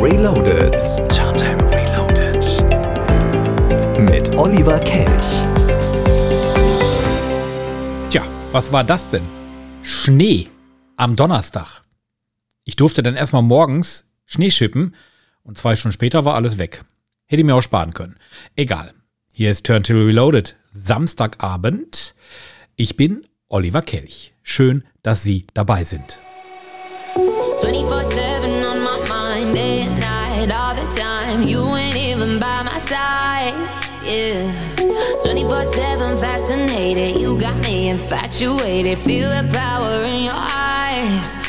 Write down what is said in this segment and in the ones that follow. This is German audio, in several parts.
Reloaded. Turntime Reloaded. Mit Oliver Kelch. Tja, was war das denn? Schnee am Donnerstag. Ich durfte dann erstmal morgens Schnee schippen und zwei Stunden später war alles weg. Hätte ich mir auch sparen können. Egal. Hier ist Turntable Reloaded. Samstagabend. Ich bin Oliver Kelch. Schön, dass Sie dabei sind. You ain't even by my side. Yeah. 24 7 fascinated. You got me infatuated. Feel the power in your eyes.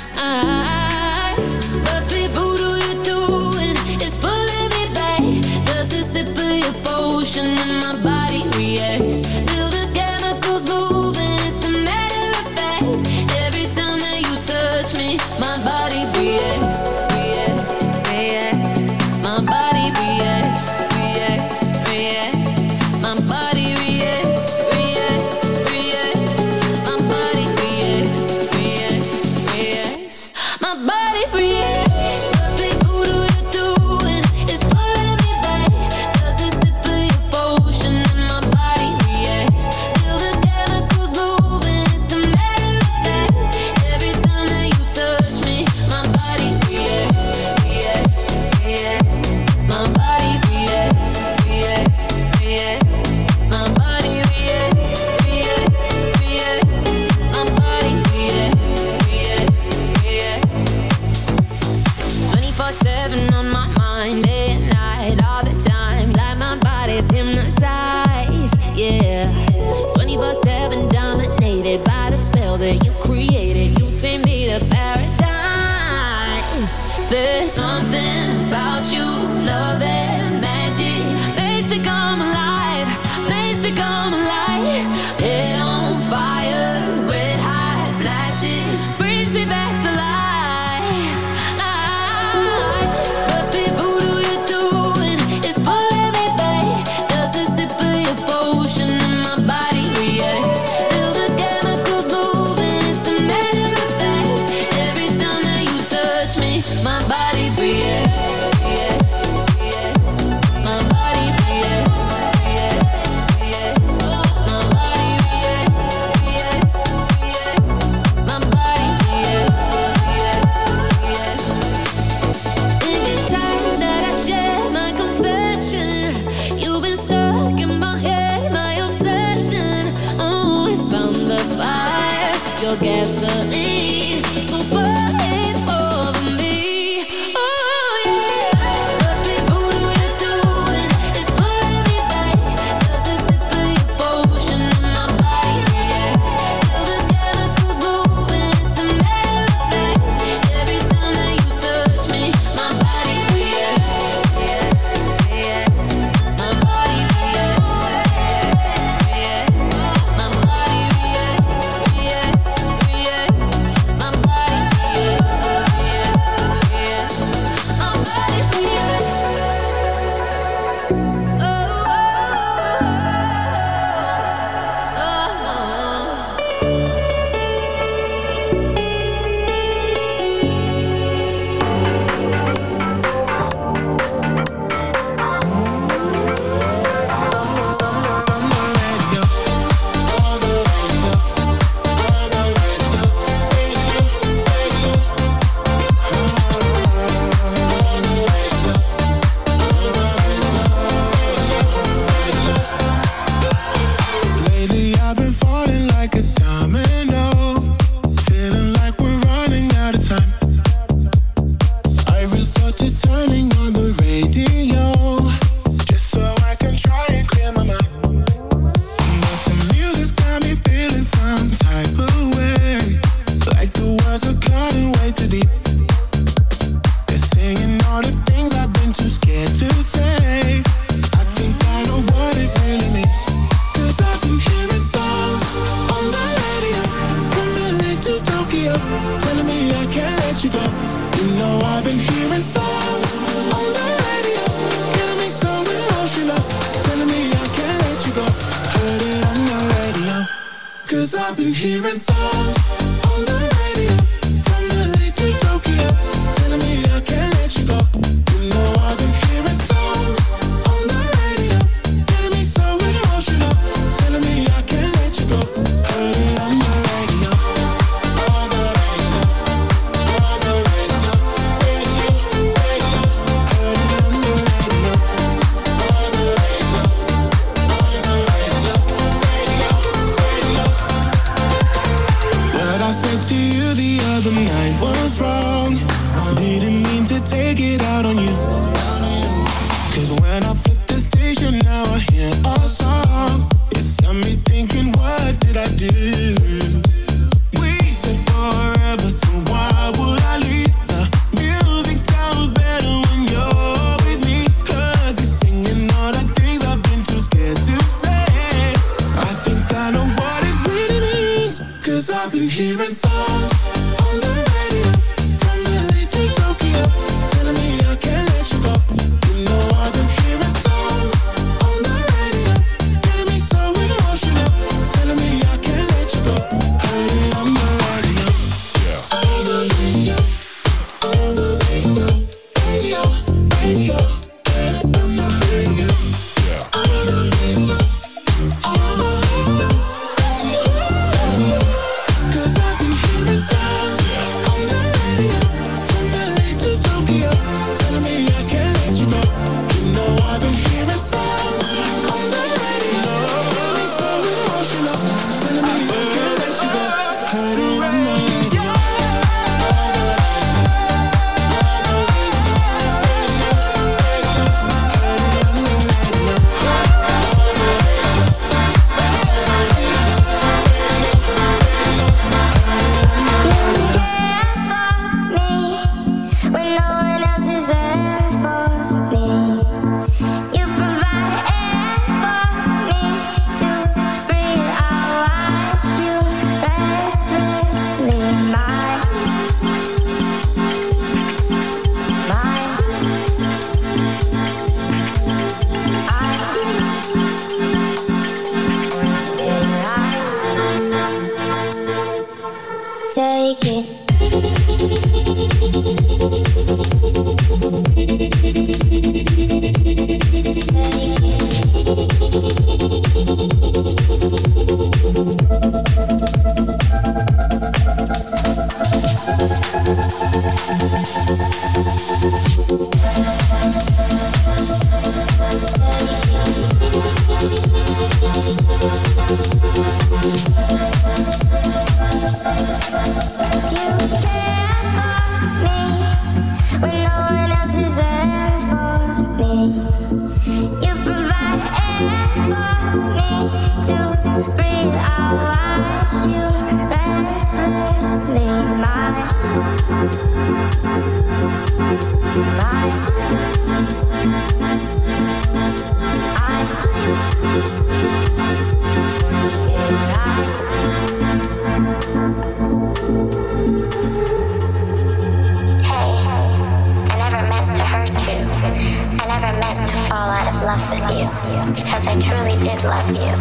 fall out of love with you because I truly did love you.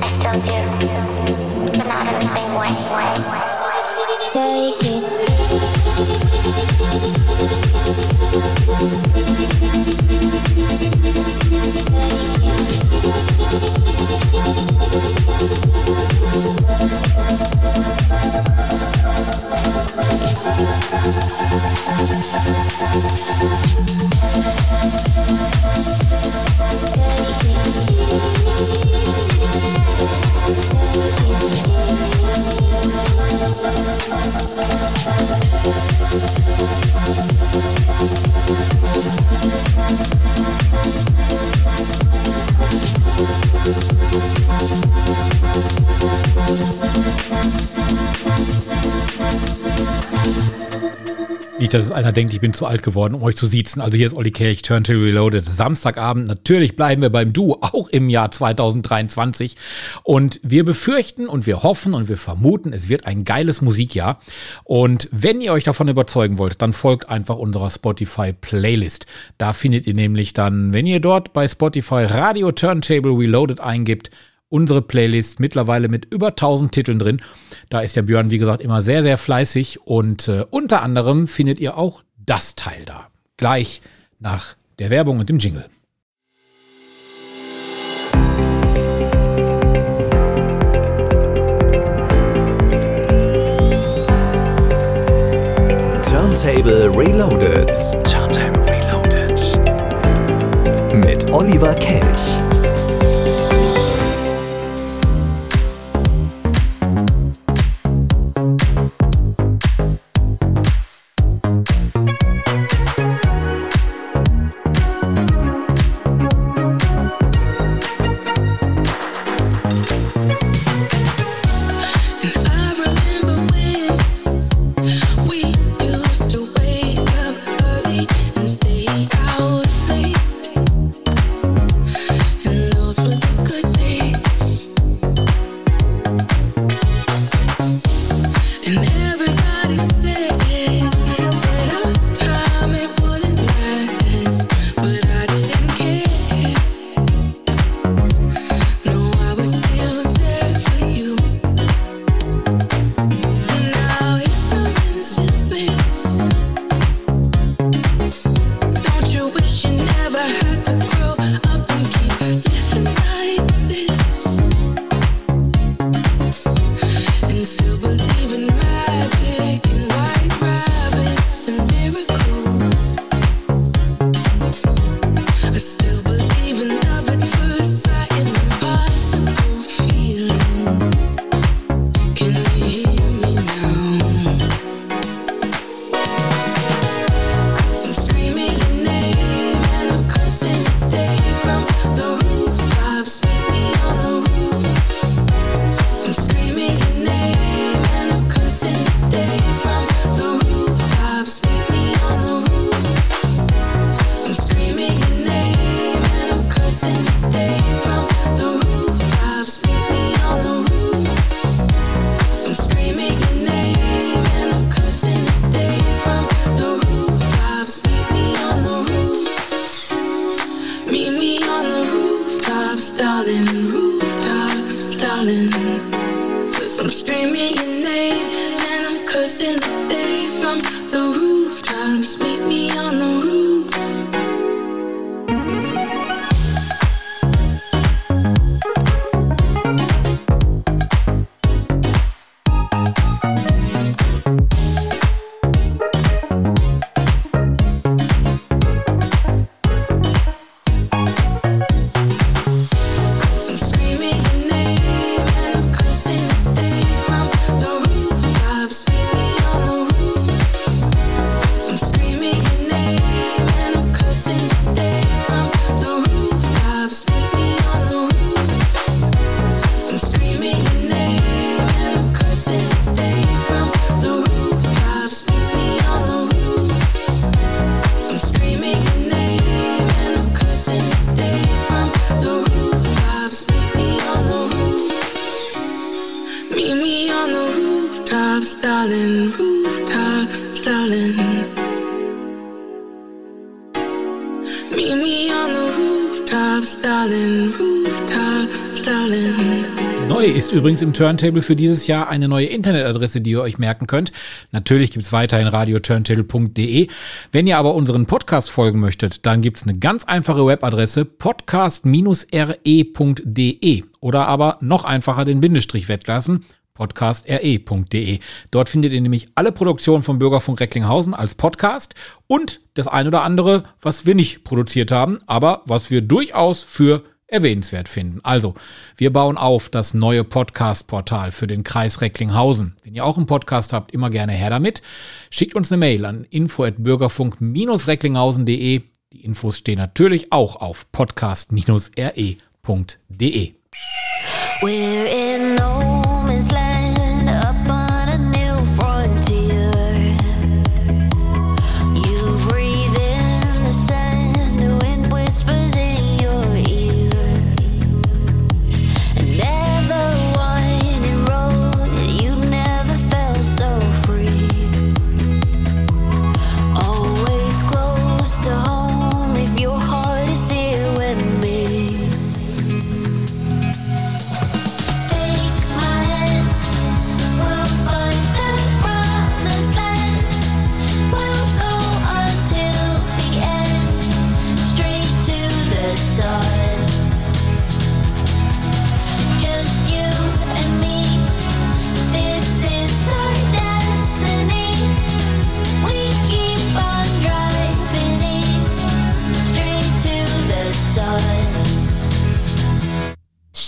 I still do, but not in the same way. Take it. Nicht, dass einer denkt, ich bin zu alt geworden, um euch zu siezen. Also hier ist Olli Kelch, Turntable Reloaded. Samstagabend, natürlich bleiben wir beim Du, auch im Jahr 2023. Und wir befürchten und wir hoffen und wir vermuten, es wird ein geiles Musikjahr. Und wenn ihr euch davon überzeugen wollt, dann folgt einfach unserer Spotify Playlist. Da findet ihr nämlich dann, wenn ihr dort bei Spotify Radio Turntable Reloaded eingibt, unsere Playlist mittlerweile mit über 1000 Titeln drin. Da ist der Björn, wie gesagt, immer sehr, sehr fleißig und äh, unter anderem findet ihr auch das Teil da. Gleich nach der Werbung und dem Jingle. Turntable Reloaded. Turntable Reloaded. Mit Oliver Kelch. übrigens im Turntable für dieses Jahr eine neue Internetadresse, die ihr euch merken könnt. Natürlich gibt es weiterhin radioturntable.de. Wenn ihr aber unseren Podcast folgen möchtet, dann gibt es eine ganz einfache Webadresse podcast-re.de oder aber noch einfacher den Bindestrich weglassen podcastre.de. Dort findet ihr nämlich alle Produktionen vom Bürgerfunk Recklinghausen als Podcast und das ein oder andere, was wir nicht produziert haben, aber was wir durchaus für erwähnenswert finden. Also, wir bauen auf das neue Podcast-Portal für den Kreis Recklinghausen. Wenn ihr auch einen Podcast habt, immer gerne her damit. Schickt uns eine Mail an info.bürgerfunk-recklinghausen.de. Die Infos stehen natürlich auch auf podcast-re.de. We're in no man's land.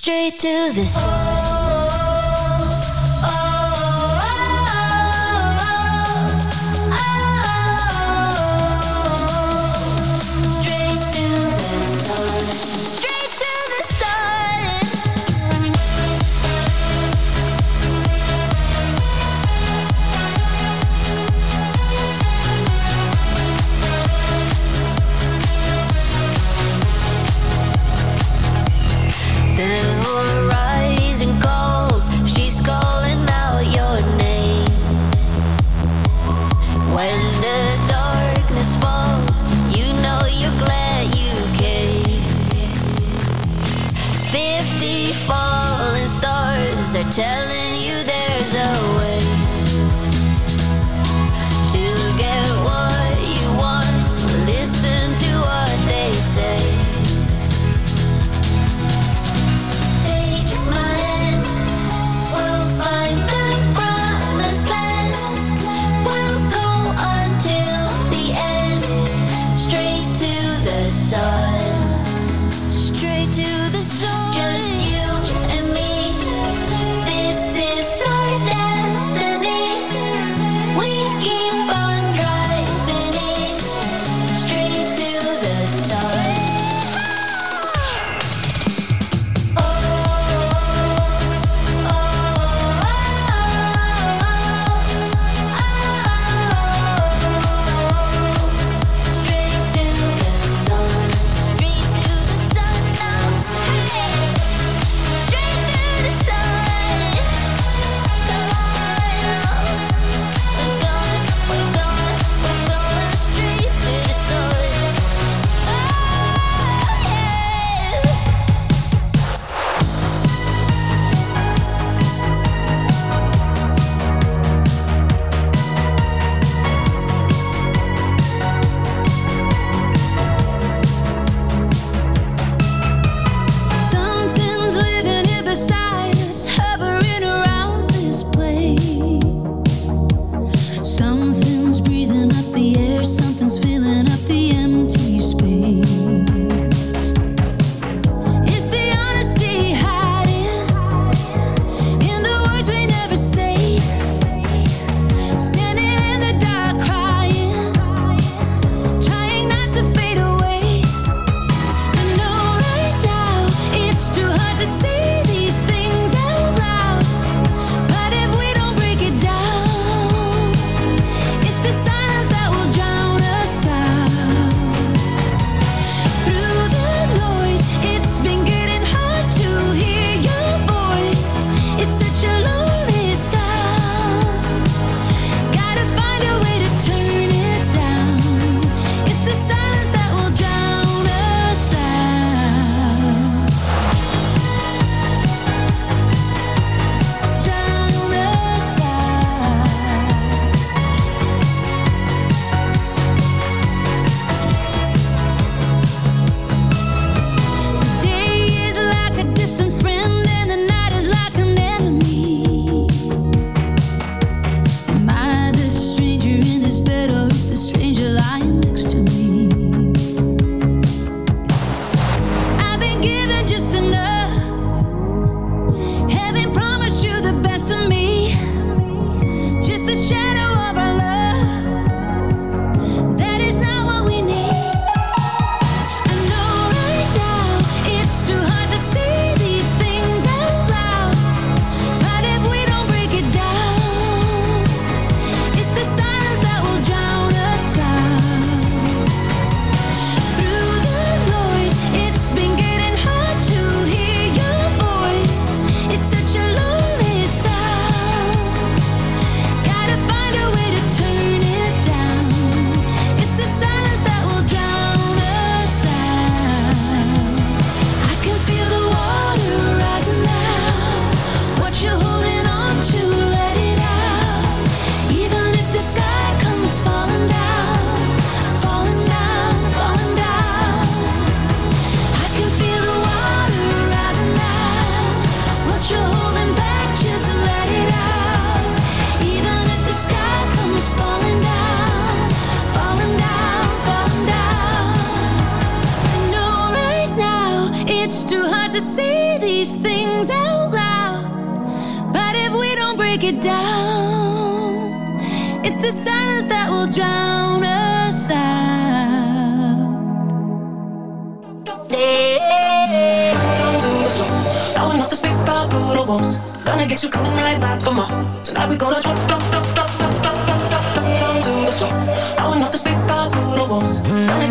straight to this. Oh.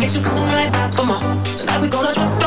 Get you coming right back for more. Tonight we gonna drop.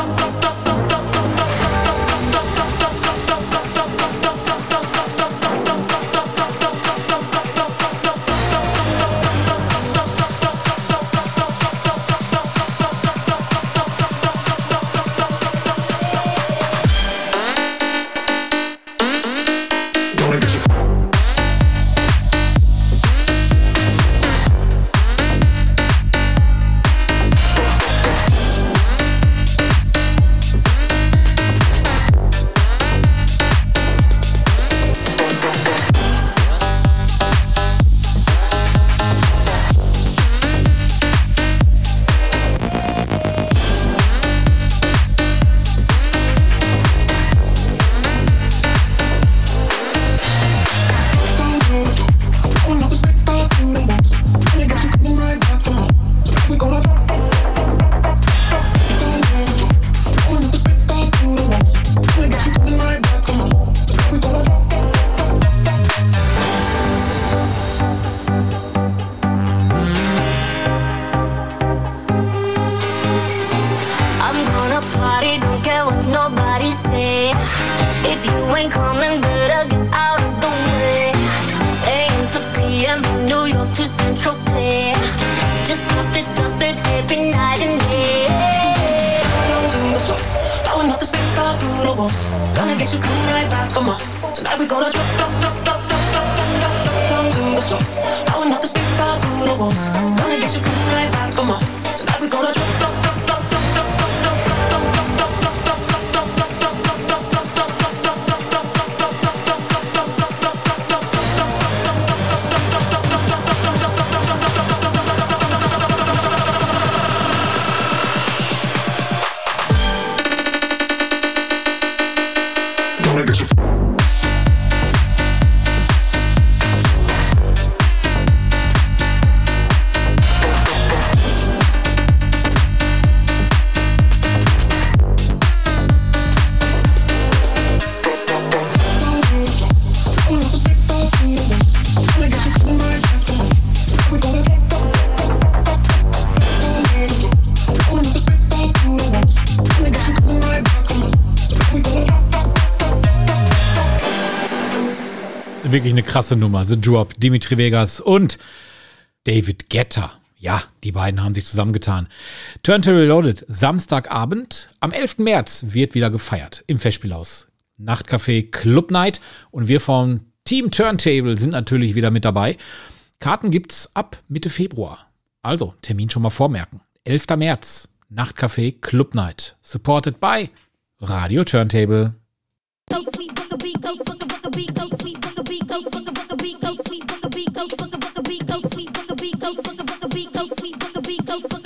come on wirklich eine krasse Nummer. The Drop, Dimitri Vegas und David Getter. Ja, die beiden haben sich zusammengetan. Turntable Reloaded, Samstagabend. Am 11. März wird wieder gefeiert im Festspielhaus. Nachtcafé Club Night und wir vom Team Turntable sind natürlich wieder mit dabei. Karten gibt's ab Mitte Februar. Also Termin schon mal vormerken. 11. März, Nachtcafé Club Night. Supported by Radio Turntable. sweet when the beat goes.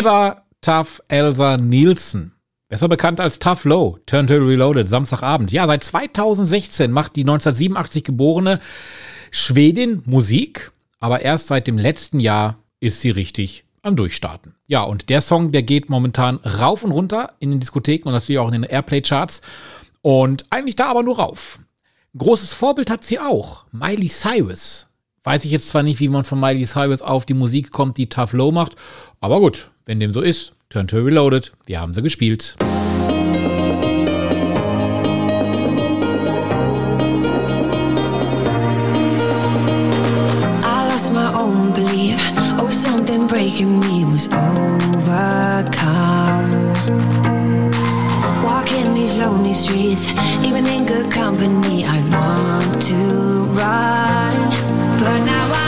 Eva Tough Elsa Nielsen. Besser bekannt als Tough Low, Turntable Reloaded, Samstagabend. Ja, seit 2016 macht die 1987 geborene Schwedin Musik, aber erst seit dem letzten Jahr ist sie richtig am Durchstarten. Ja, und der Song, der geht momentan rauf und runter in den Diskotheken und natürlich auch in den Airplay-Charts. Und eigentlich da aber nur rauf. Großes Vorbild hat sie auch, Miley Cyrus. Weiß ich jetzt zwar nicht, wie man von Miley Cyrus auf die Musik kommt, die Tough Low macht, aber gut, wenn dem so ist, Turn to Reloaded, wir haben sie gespielt. I something breaking me was overcome. Walking these lonely streets, even in good company, I want to run. But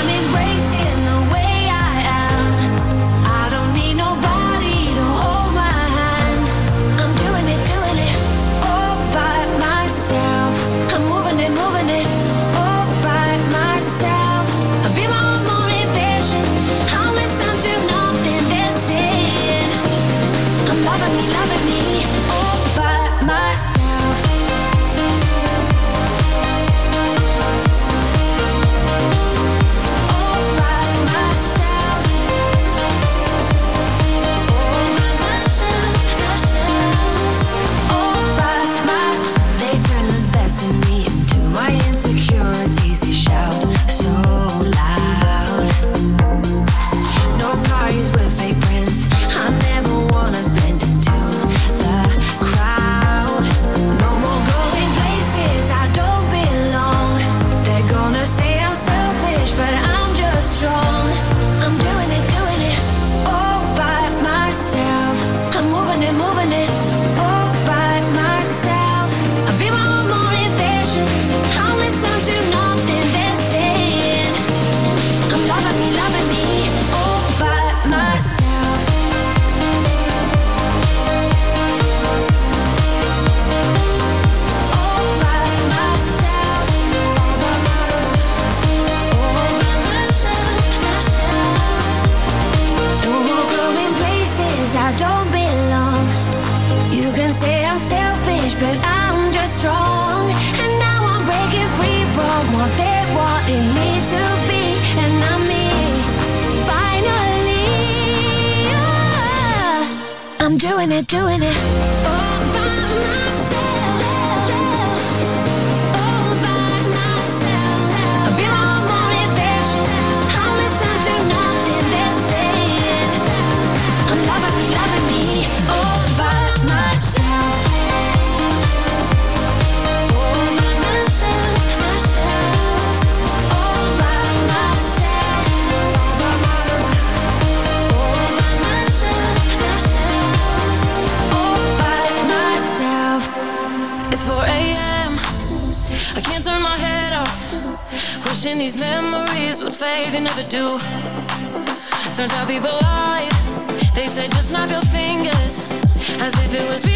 as if it was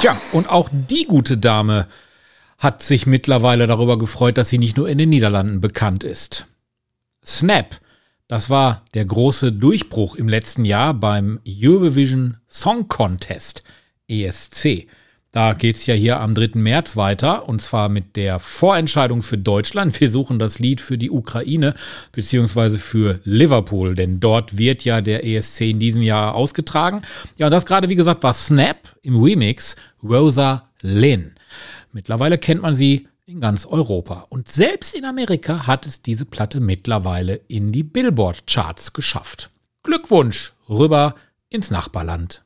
Tja, und auch die gute Dame hat sich mittlerweile darüber gefreut, dass sie nicht nur in den Niederlanden bekannt ist. Snap, das war der große Durchbruch im letzten Jahr beim Eurovision Song Contest, ESC. Da geht es ja hier am 3. März weiter und zwar mit der Vorentscheidung für Deutschland. Wir suchen das Lied für die Ukraine bzw. für Liverpool, denn dort wird ja der ESC in diesem Jahr ausgetragen. Ja, und das gerade, wie gesagt, war Snap im Remix Rosa Lynn. Mittlerweile kennt man sie in ganz Europa. Und selbst in Amerika hat es diese Platte mittlerweile in die Billboard-Charts geschafft. Glückwunsch rüber ins Nachbarland.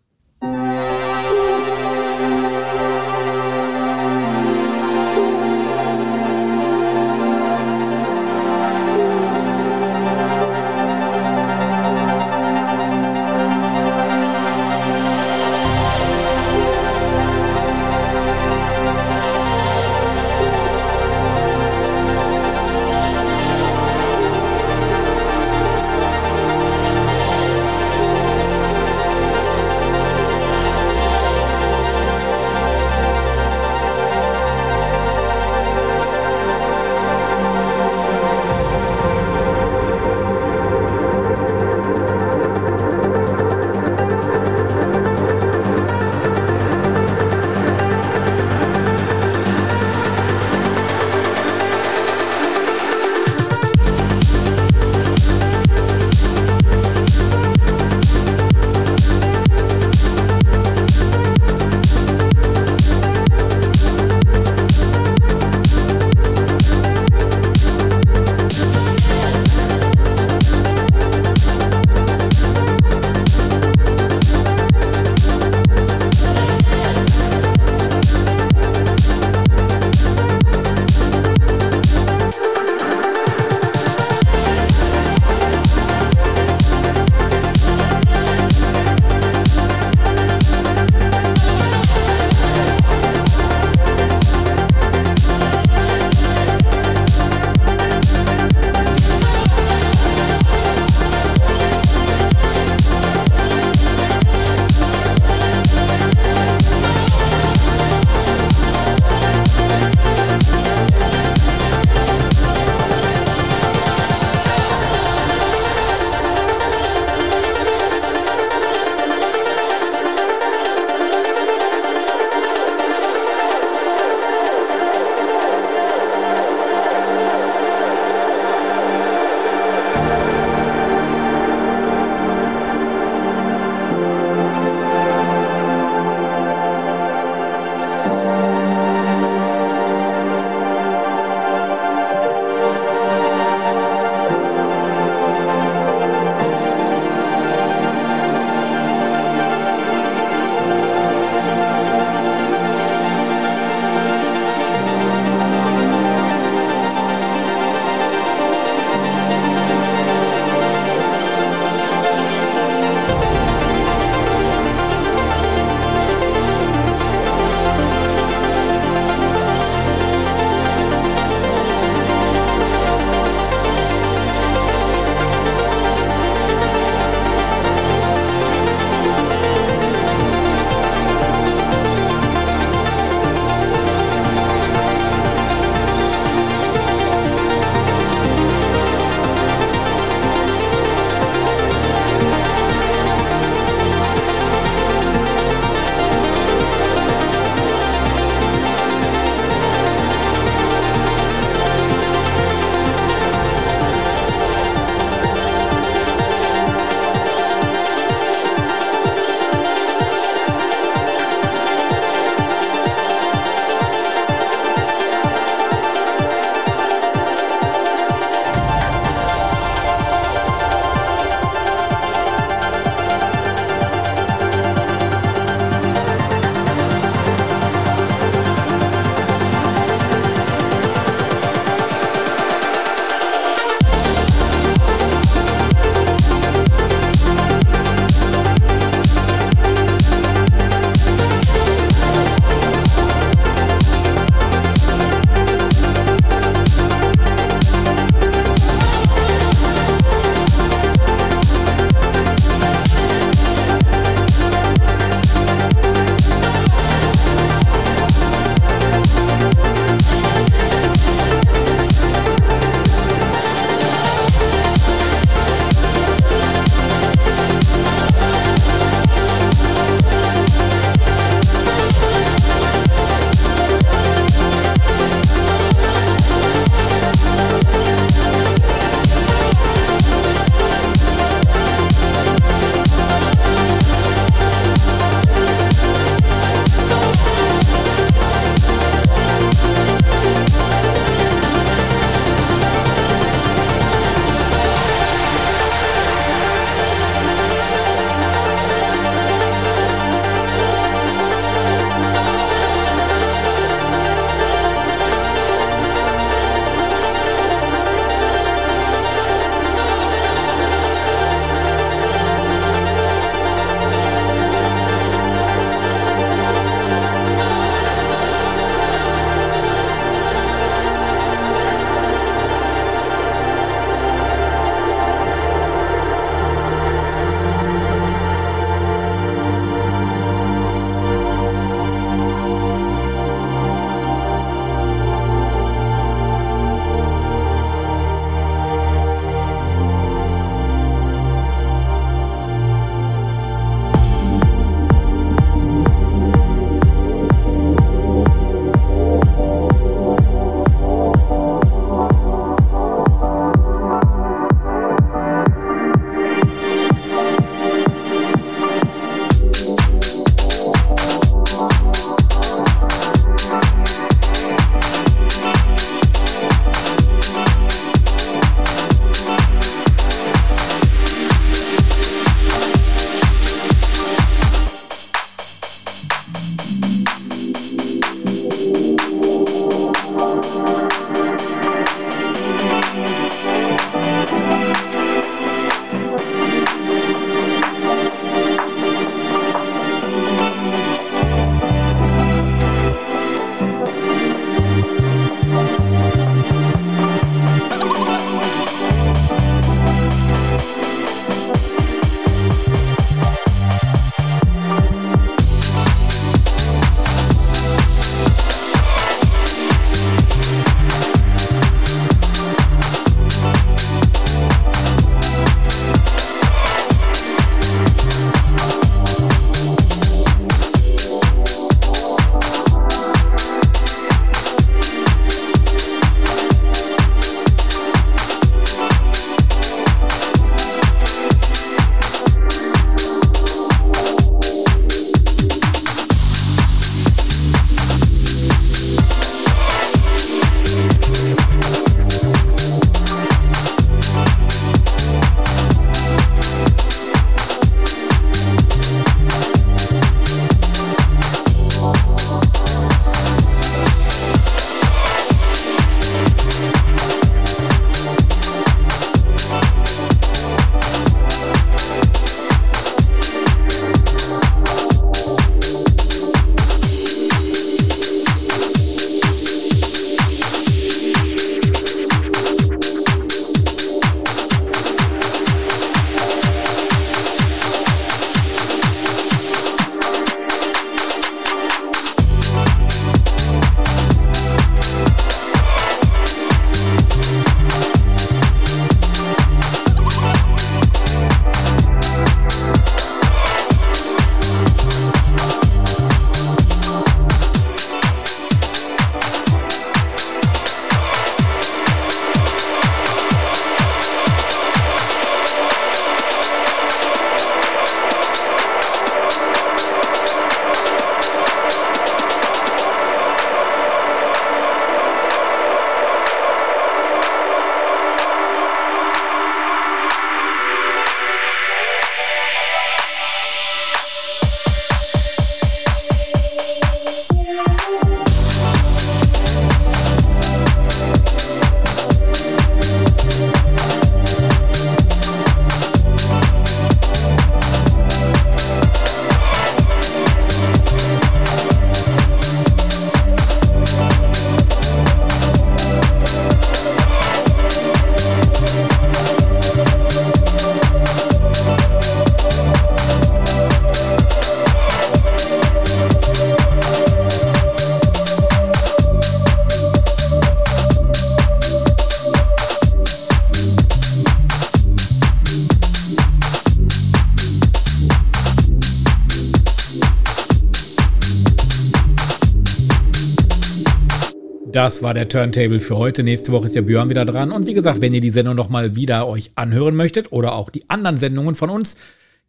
Das war der Turntable für heute. Nächste Woche ist der Björn wieder dran. Und wie gesagt, wenn ihr die Sendung nochmal wieder euch anhören möchtet oder auch die anderen Sendungen von uns,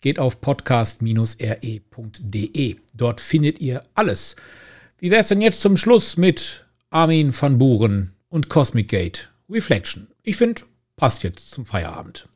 geht auf podcast-re.de. Dort findet ihr alles. Wie wäre es denn jetzt zum Schluss mit Armin van Buren und Cosmic Gate Reflection? Ich finde, passt jetzt zum Feierabend.